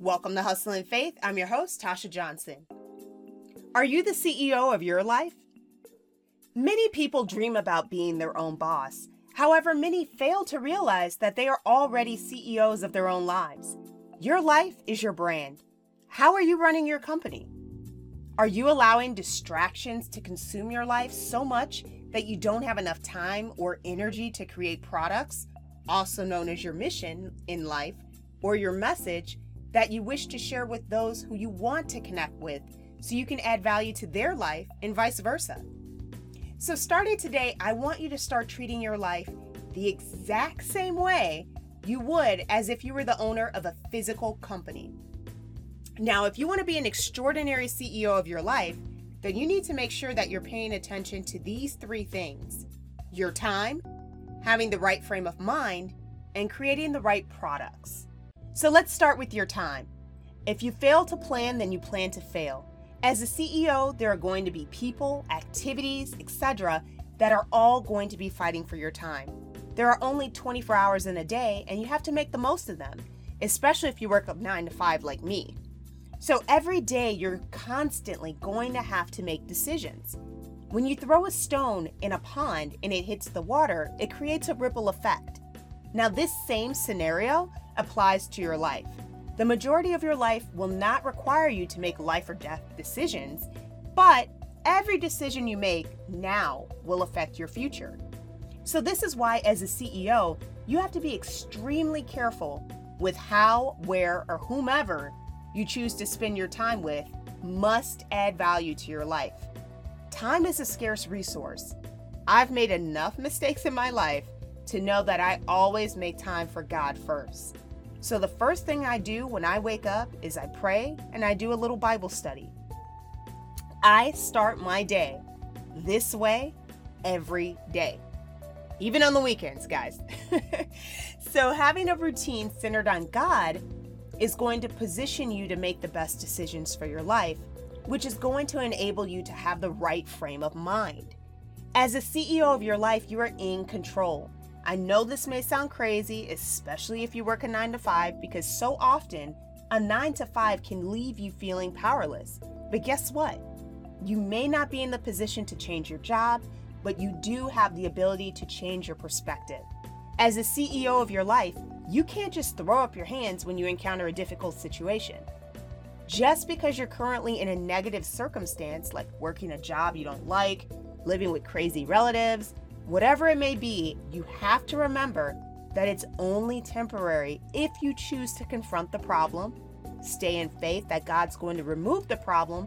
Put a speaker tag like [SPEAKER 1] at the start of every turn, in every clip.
[SPEAKER 1] Welcome to Hustle and Faith. I'm your host, Tasha Johnson. Are you the CEO of your life? Many people dream about being their own boss. However, many fail to realize that they are already CEOs of their own lives. Your life is your brand. How are you running your company? Are you allowing distractions to consume your life so much that you don't have enough time or energy to create products, also known as your mission in life, or your message that you wish to share with those who you want to connect with so you can add value to their life and vice versa. So, starting today, I want you to start treating your life the exact same way you would as if you were the owner of a physical company. Now, if you want to be an extraordinary CEO of your life, then you need to make sure that you're paying attention to these three things your time, having the right frame of mind, and creating the right products. So let's start with your time. If you fail to plan, then you plan to fail. As a CEO, there are going to be people, activities, etc., that are all going to be fighting for your time. There are only 24 hours in a day, and you have to make the most of them, especially if you work up 9 to 5 like me. So every day, you're constantly going to have to make decisions. When you throw a stone in a pond and it hits the water, it creates a ripple effect. Now, this same scenario applies to your life. The majority of your life will not require you to make life or death decisions, but every decision you make now will affect your future. So, this is why, as a CEO, you have to be extremely careful with how, where, or whomever you choose to spend your time with must add value to your life. Time is a scarce resource. I've made enough mistakes in my life to know that I always make time for God first. So the first thing I do when I wake up is I pray and I do a little Bible study. I start my day this way every day, even on the weekends, guys. so having a routine centered on God is going to position you to make the best decisions for your life, which is going to enable you to have the right frame of mind. As a CEO of your life, you are in control. I know this may sound crazy, especially if you work a 9 to 5, because so often a 9 to 5 can leave you feeling powerless. But guess what? You may not be in the position to change your job, but you do have the ability to change your perspective. As a CEO of your life, you can't just throw up your hands when you encounter a difficult situation. Just because you're currently in a negative circumstance, like working a job you don't like, living with crazy relatives, Whatever it may be, you have to remember that it's only temporary if you choose to confront the problem, stay in faith that God's going to remove the problem,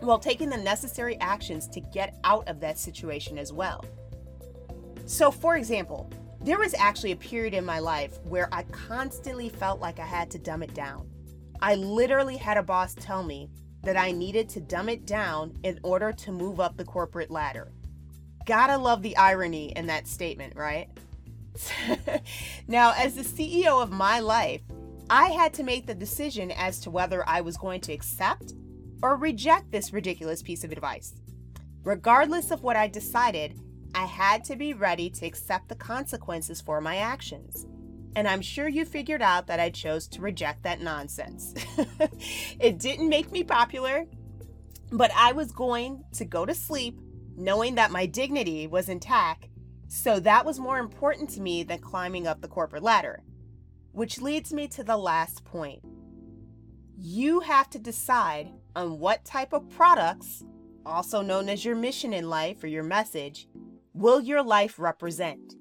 [SPEAKER 1] while taking the necessary actions to get out of that situation as well. So, for example, there was actually a period in my life where I constantly felt like I had to dumb it down. I literally had a boss tell me that I needed to dumb it down in order to move up the corporate ladder. Gotta love the irony in that statement, right? now, as the CEO of my life, I had to make the decision as to whether I was going to accept or reject this ridiculous piece of advice. Regardless of what I decided, I had to be ready to accept the consequences for my actions. And I'm sure you figured out that I chose to reject that nonsense. it didn't make me popular, but I was going to go to sleep knowing that my dignity was intact, so that was more important to me than climbing up the corporate ladder. Which leads me to the last point. You have to decide on what type of products, also known as your mission in life or your message, will your life represent.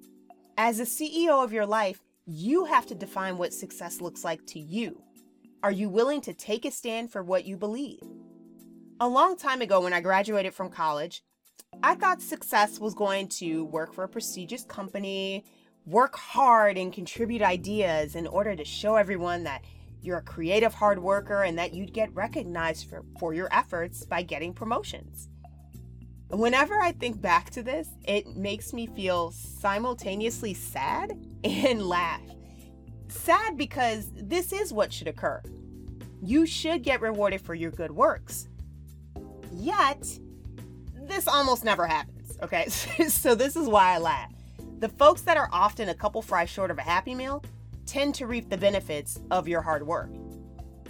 [SPEAKER 1] As a CEO of your life, you have to define what success looks like to you. Are you willing to take a stand for what you believe? A long time ago, when I graduated from college, I thought success was going to work for a prestigious company, work hard, and contribute ideas in order to show everyone that you're a creative hard worker and that you'd get recognized for, for your efforts by getting promotions. Whenever I think back to this, it makes me feel simultaneously sad and laugh. Sad because this is what should occur. You should get rewarded for your good works. Yet, this almost never happens, okay? so this is why I laugh. The folks that are often a couple fries short of a happy meal tend to reap the benefits of your hard work.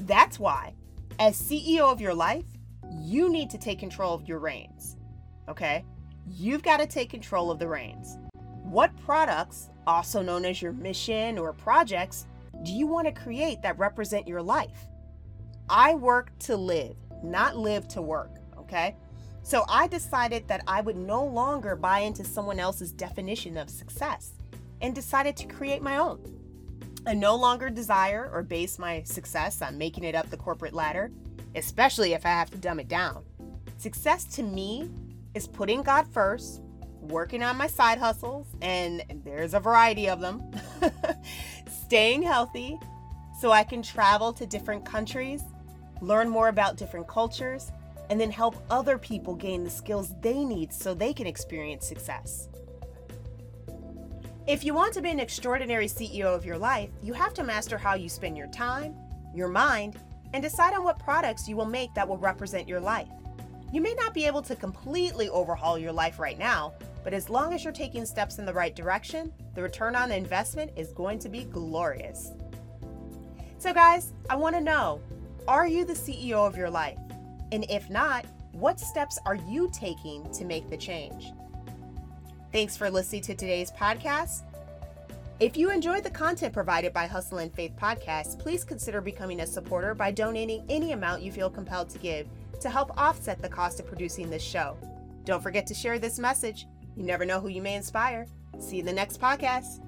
[SPEAKER 1] That's why, as CEO of your life, you need to take control of your reins. Okay? You've got to take control of the reins. What products, also known as your mission or projects, do you want to create that represent your life? I work to live, not live to work, okay? So I decided that I would no longer buy into someone else's definition of success and decided to create my own. I no longer desire or base my success on making it up the corporate ladder, especially if I have to dumb it down. Success to me is putting God first, working on my side hustles, and there's a variety of them, staying healthy so I can travel to different countries, learn more about different cultures, and then help other people gain the skills they need so they can experience success. If you want to be an extraordinary CEO of your life, you have to master how you spend your time, your mind, and decide on what products you will make that will represent your life. You may not be able to completely overhaul your life right now, but as long as you're taking steps in the right direction, the return on investment is going to be glorious. So, guys, I want to know are you the CEO of your life? And if not, what steps are you taking to make the change? Thanks for listening to today's podcast. If you enjoyed the content provided by Hustle and Faith Podcast, please consider becoming a supporter by donating any amount you feel compelled to give to help offset the cost of producing this show. Don't forget to share this message. You never know who you may inspire. See you in the next podcast.